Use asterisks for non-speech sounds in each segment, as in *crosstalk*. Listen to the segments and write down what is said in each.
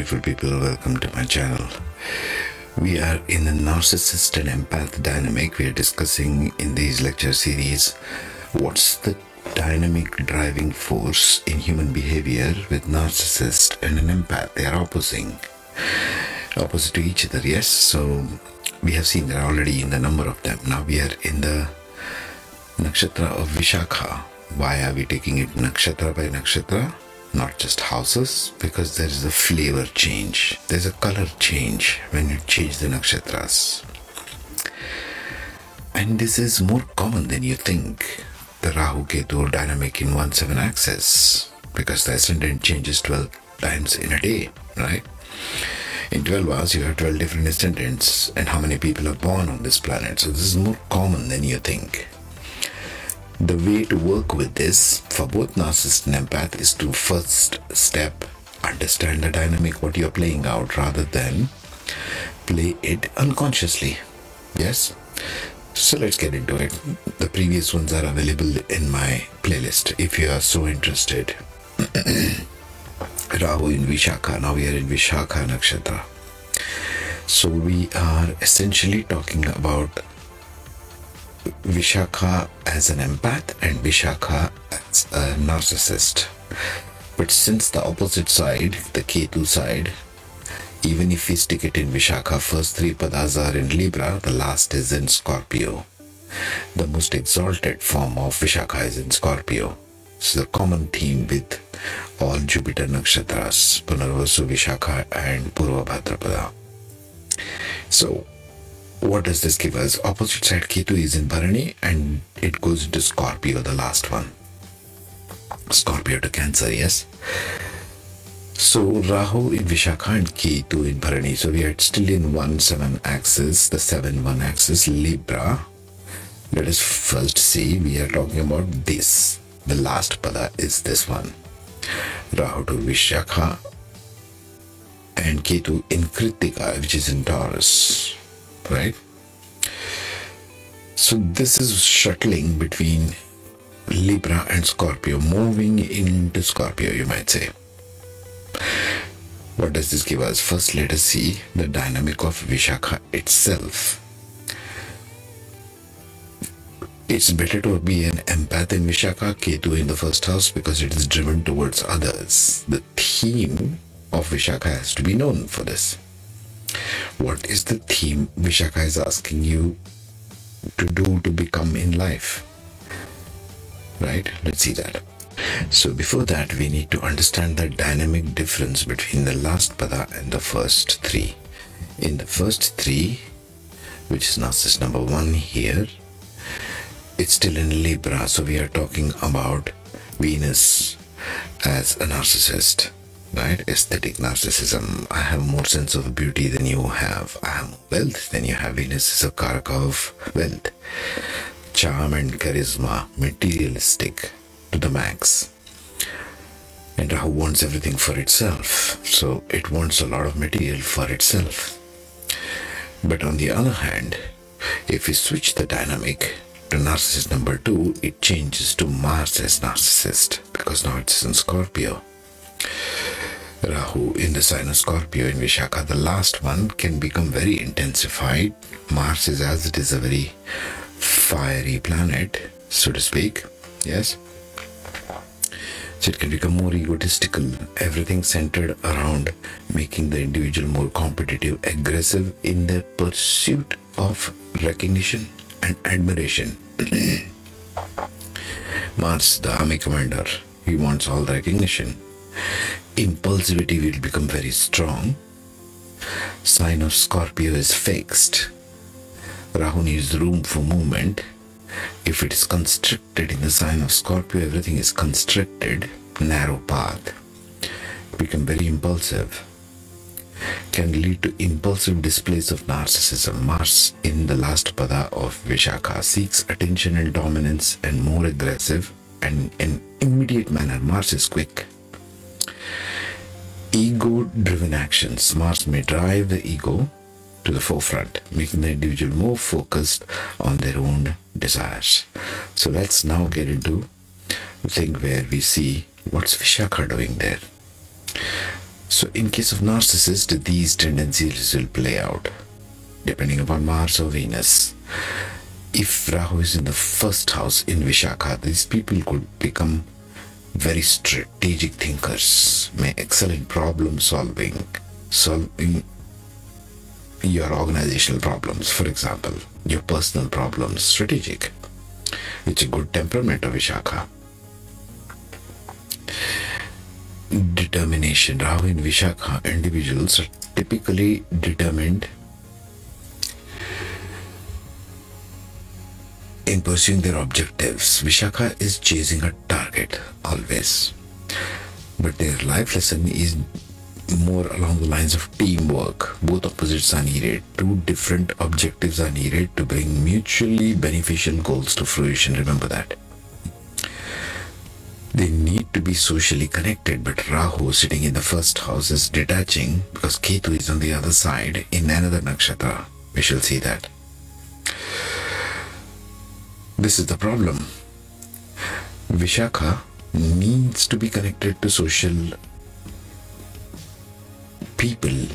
beautiful people. Welcome to my channel. We are in the narcissist and empath dynamic. We are discussing in these lecture series what's the dynamic driving force in human behavior with narcissist and an empath. They are opposing, opposite to each other. Yes. So we have seen that already in the number of them. Now we are in the nakshatra of Vishakha. Why are we taking it nakshatra by nakshatra? Not just houses, because there is a flavor change. There's a color change when you change the nakshatras. And this is more common than you think. The Rahu Ketu dynamic in 1 7 axis, because the ascendant changes 12 times in a day, right? In 12 hours, you have 12 different ascendants, and how many people are born on this planet. So, this is more common than you think. The way to work with this for both narcissist and empath is to first step understand the dynamic what you're playing out rather than play it unconsciously. Yes? So let's get into it. The previous ones are available in my playlist if you are so interested. *clears throat* Rahu in Vishakha. Now we are in Vishakha Nakshatra. So we are essentially talking about Vishakha as an empath and Vishakha as a narcissist. But since the opposite side, the Ketu side, even if we stick it in Vishakha, first three padas are in Libra, the last is in Scorpio. The most exalted form of Vishakha is in Scorpio. It's the common theme with all Jupiter nakshatras, Punarvasu, Vishakha, and Purva Bhadrapada. So, what does this give us? Opposite side Ketu is in Bharani and it goes into Scorpio, the last one. Scorpio to Cancer, yes. So Rahu in Vishakha and Ketu in Bharani. So we are still in 1 7 axis, the 7 1 axis, Libra. Let us first see, we are talking about this. The last pada is this one. Rahu to Vishakha and Ketu in Kritika, which is in Taurus right? So this is shuttling between Libra and Scorpio, moving into Scorpio, you might say. What does this give us? First, let us see the dynamic of Vishakha itself. It's better to be an empath in Vishakha, Ketu in the first house because it is driven towards others. The theme of Vishakha has to be known for this. What is the theme Vishaka is asking you to do to become in life? Right? Let's see that. So, before that, we need to understand the dynamic difference between the last pada and the first three. In the first three, which is narcissist number one here, it's still in Libra, so we are talking about Venus as a narcissist right? Aesthetic narcissism. I have more sense of beauty than you have. I have wealth than you have. Venus is a karaka of wealth. Charm and charisma, materialistic to the max. And Rahu wants everything for itself. So it wants a lot of material for itself. But on the other hand, if we switch the dynamic to narcissist number two, it changes to Mars as narcissist because now it's in Scorpio. Rahu in the sign of Scorpio in Vishaka, the last one can become very intensified. Mars is as it is a very fiery planet, so to speak. Yes. So it can become more egotistical, everything centered around making the individual more competitive, aggressive in their pursuit of recognition and admiration. *coughs* Mars, the army commander, he wants all the recognition impulsivity will become very strong. Sign of Scorpio is fixed. Rahu needs room for movement. If it is constricted in the sign of Scorpio, everything is constricted, narrow path. Become very impulsive. Can lead to impulsive displays of narcissism. Mars in the last pada of Vishakha seeks attention and dominance and more aggressive and in immediate manner. Mars is quick ego driven actions. Mars may drive the ego to the forefront, making the individual more focused on their own desires. So let's now get into the thing where we see what's Vishakha doing there. So, in case of narcissist, these tendencies will play out depending upon Mars or Venus. If Rahu is in the first house in Vishakha, these people could become very strategic thinkers, may excel in problem solving, solving your organizational problems, for example, your personal problems, strategic. It's a good temperament of Vishakha. Determination. Rahu in Vishakha individuals are typically determined in pursuing their objectives. Vishaka is chasing a target always. But their life lesson is more along the lines of teamwork. Both opposites are needed. Two different objectives are needed to bring mutually beneficial goals to fruition. Remember that. They need to be socially connected, but Rahu sitting in the first house is detaching because Ketu is on the other side in another nakshatra. We shall see that. This is the problem. Vishakha needs to be connected to social people,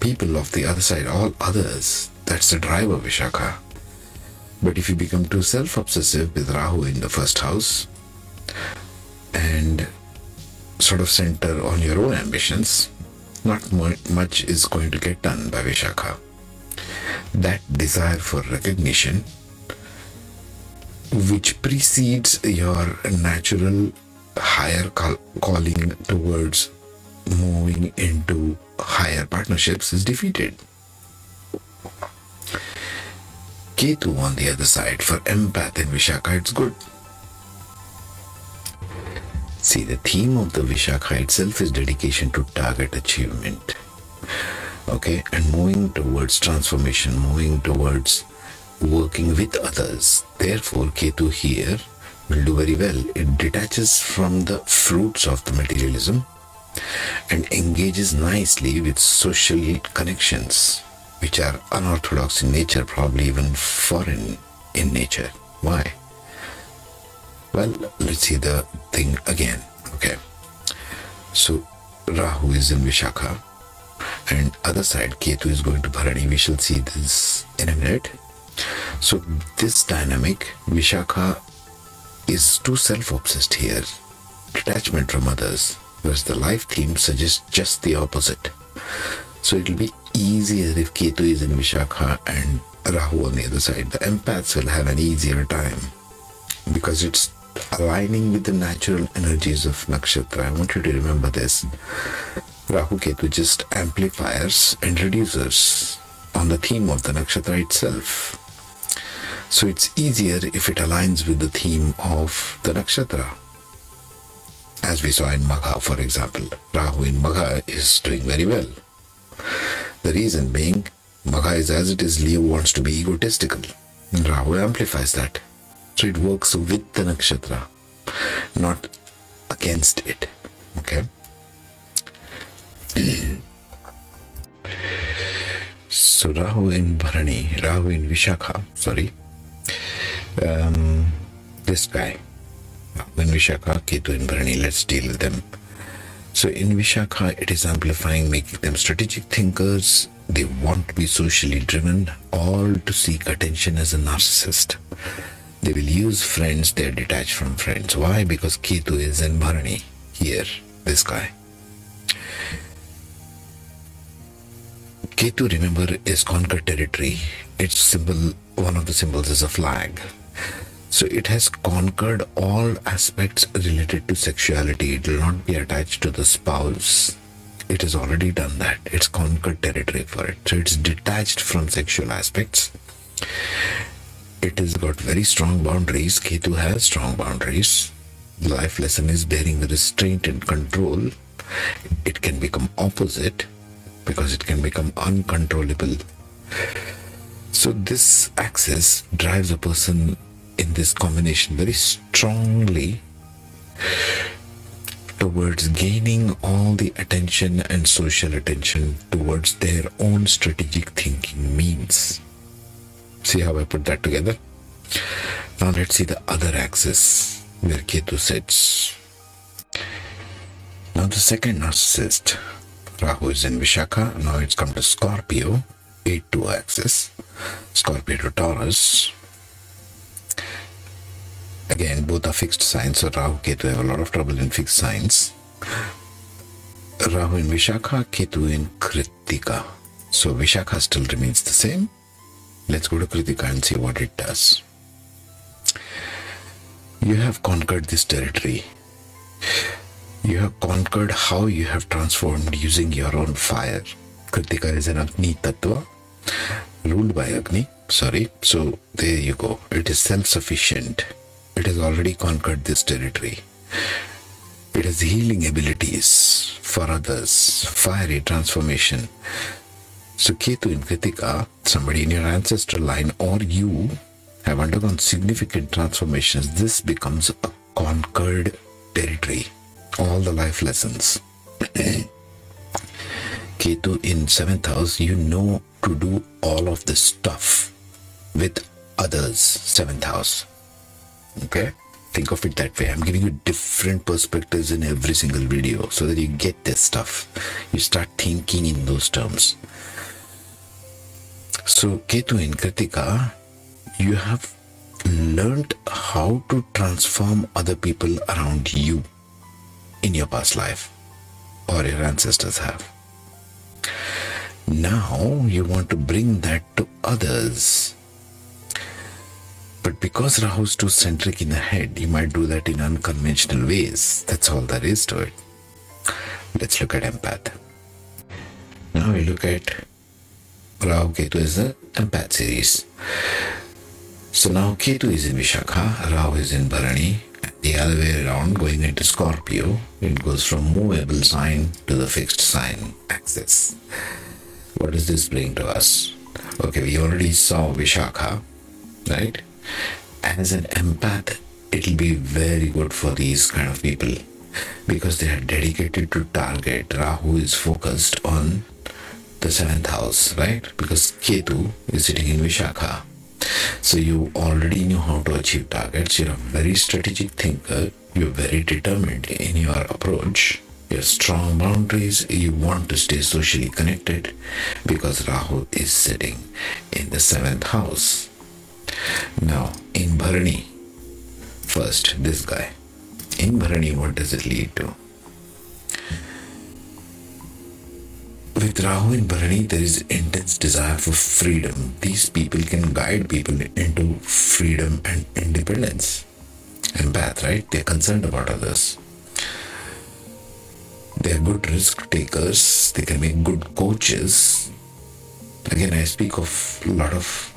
people of the other side, all others. That's the drive of Vishakha. But if you become too self obsessive with Rahu in the first house and sort of center on your own ambitions, not much is going to get done by Vishakha. That desire for recognition which precedes your natural higher call- calling towards moving into higher partnerships is defeated. Ketu on the other side, for empath in Vishakha, it's good. See, the theme of the Vishakha itself is dedication to target achievement. Okay, and moving towards transformation, moving towards working with others. Therefore, Ketu here will do very well. It detaches from the fruits of the materialism and engages nicely with social connections which are unorthodox in nature, probably even foreign in nature. Why? Well, let's see the thing again. Okay. So Rahu is in Vishakha and other side Ketu is going to Bharani. We shall see this in a minute. So this dynamic, Vishakha is too self-obsessed here. Detachment from others. Whereas the life theme suggests just the opposite. So it'll be easier if Ketu is in Vishakha and Rahu on the other side. The empaths will have an easier time because it's aligning with the natural energies of Nakshatra. I want you to remember this. Rahu Ketu just amplifiers and reducers on the theme of the nakshatra itself. So it's easier if it aligns with the theme of the nakshatra. As we saw in Magha, for example, Rahu in Magha is doing very well. The reason being, Magha is as it is, Leo wants to be egotistical. And Rahu amplifies that. So it works with the nakshatra, not against it. Okay? so Rahu in Bharani, Rahu in Vishakha, sorry, um, this guy, in Vishakha, Ketu and Bharani, let's deal with them. So in Vishakha, it is amplifying, making them strategic thinkers. They want to be socially driven, all to seek attention as a narcissist. They will use friends, they are detached from friends. Why? Because Ketu is in Bharani, here, this guy. Ketu, remember, is conquered territory. Its symbol, one of the symbols is a flag. So it has conquered all aspects related to sexuality. It will not be attached to the spouse. It has already done that. It's conquered territory for it. So it's detached from sexual aspects. It has got very strong boundaries. Ketu has strong boundaries. The life lesson is bearing the restraint and control. It can become opposite because it can become uncontrollable. So this axis drives a person in this combination very strongly towards gaining all the attention and social attention towards their own strategic thinking means. See how I put that together? Now let's see the other axis where Ketu sits. Now the second narcissist, Rahu is in Vishakha. Now it's come to Scorpio, 8 2 axis. Scorpio to Taurus. Again, both are fixed signs, so Rahu Ketu have a lot of trouble in fixed signs. Rahu in Vishakha, Ketu in Kritika. So Vishakha still remains the same. Let's go to Kritika and see what it does. You have conquered this territory. You have conquered how you have transformed using your own fire. Kritika is an Agni Tattva, ruled by Agni. Sorry. So there you go. It is self sufficient. It has already conquered this territory. It has healing abilities for others, fiery transformation. So, Ketu in Kritika, somebody in your ancestral line or you have undergone significant transformations. This becomes a conquered territory. All the life lessons. *clears throat* Ketu in seventh house, you know to do all of this stuff with others. Seventh house. Okay? Think of it that way. I'm giving you different perspectives in every single video so that you get this stuff. You start thinking in those terms. So, Ketu in Kritika, you have learned how to transform other people around you in your past life or your ancestors have. Now you want to bring that to others. But because Rahu is too centric in the head, you might do that in unconventional ways. That's all there is to it. Let's look at empath. Now we look at Rahu Ketu is the empath series. So now Ketu is in Vishakha, Rahu is in Bharani, the other way around, going into Scorpio, it goes from movable sign to the fixed sign axis. What does this bring to us? Okay, we already saw Vishakha, right? As an empath, it'll be very good for these kind of people because they are dedicated to target. Rahu is focused on the seventh house, right? Because Ketu is sitting in Vishakha. So you already knew how to achieve targets. You're a very strategic thinker. You're very determined in your approach. You have strong boundaries. You want to stay socially connected because Rahu is sitting in the seventh house. Now, in Bharani, first, this guy. In Bharani, what does it lead to? With Rahu in Bharani, there is intense desire for freedom. These people can guide people into freedom and independence. Empath, right? They're concerned about others. They're good risk takers. They can make good coaches. Again, I speak of a lot of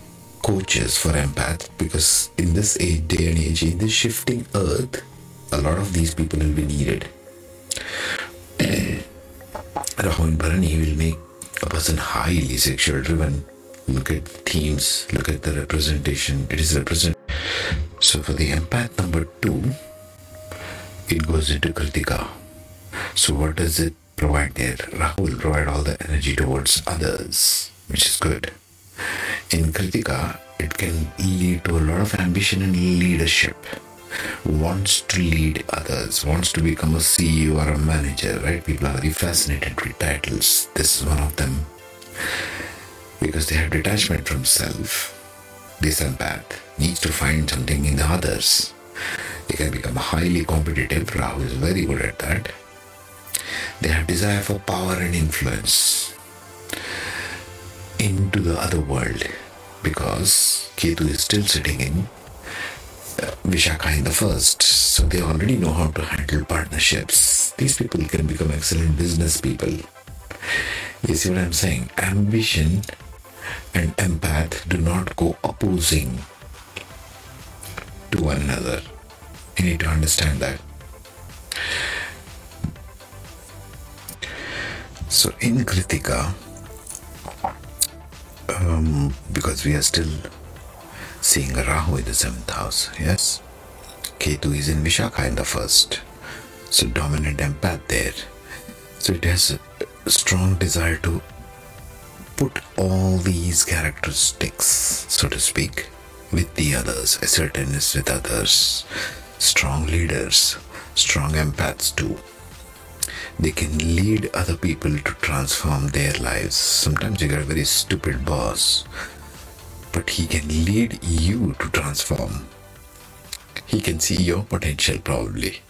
coaches for empath because in this age, day and age, in this shifting earth, a lot of these people will be needed. Eh, Rahu in Bharani will make a person highly sexual driven. Look at themes, look at the representation. It is represented. So for the empath number two, it goes into Kritika. So what does it provide there? Rahu will provide all the energy towards others, which is good. In Kritika, it can lead to a lot of ambition and leadership. Wants to lead others, wants to become a CEO or a manager, right? People are very fascinated with titles. This is one of them. Because they have detachment from self. This empath needs to find something in the others. They can become highly competitive. Rahu is very good at that. They have desire for power and influence into the other world because Ketu is still sitting in uh, Vishakha in the first. So they already know how to handle partnerships. These people can become excellent business people. You see what I'm saying? Ambition and empath do not go opposing to one another. You need to understand that. So in Kritika, um, because we are still seeing a Rahu in the seventh house, yes? Ketu is in Vishakha in the first. So dominant empath there. So it has a strong desire to put all these characteristics, so to speak, with the others, assertiveness with others, strong leaders, strong empaths too. They can lead other people to transform their lives. Sometimes you get a very stupid boss, but he can lead you to transform. He can see your potential probably.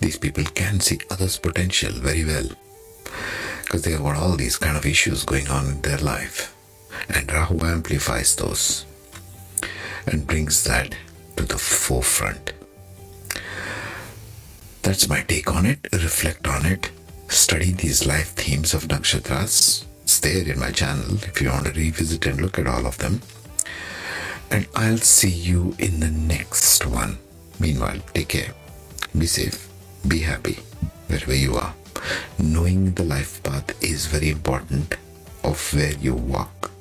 These people can see others' potential very well because they have got all these kind of issues going on in their life. And Rahu amplifies those and brings that to the forefront. That's my take on it. Reflect on it. Study these life themes of nakshatras. It's there in my channel if you want to revisit and look at all of them. And I'll see you in the next one. Meanwhile, take care. Be safe. Be happy wherever you are. Knowing the life path is very important of where you walk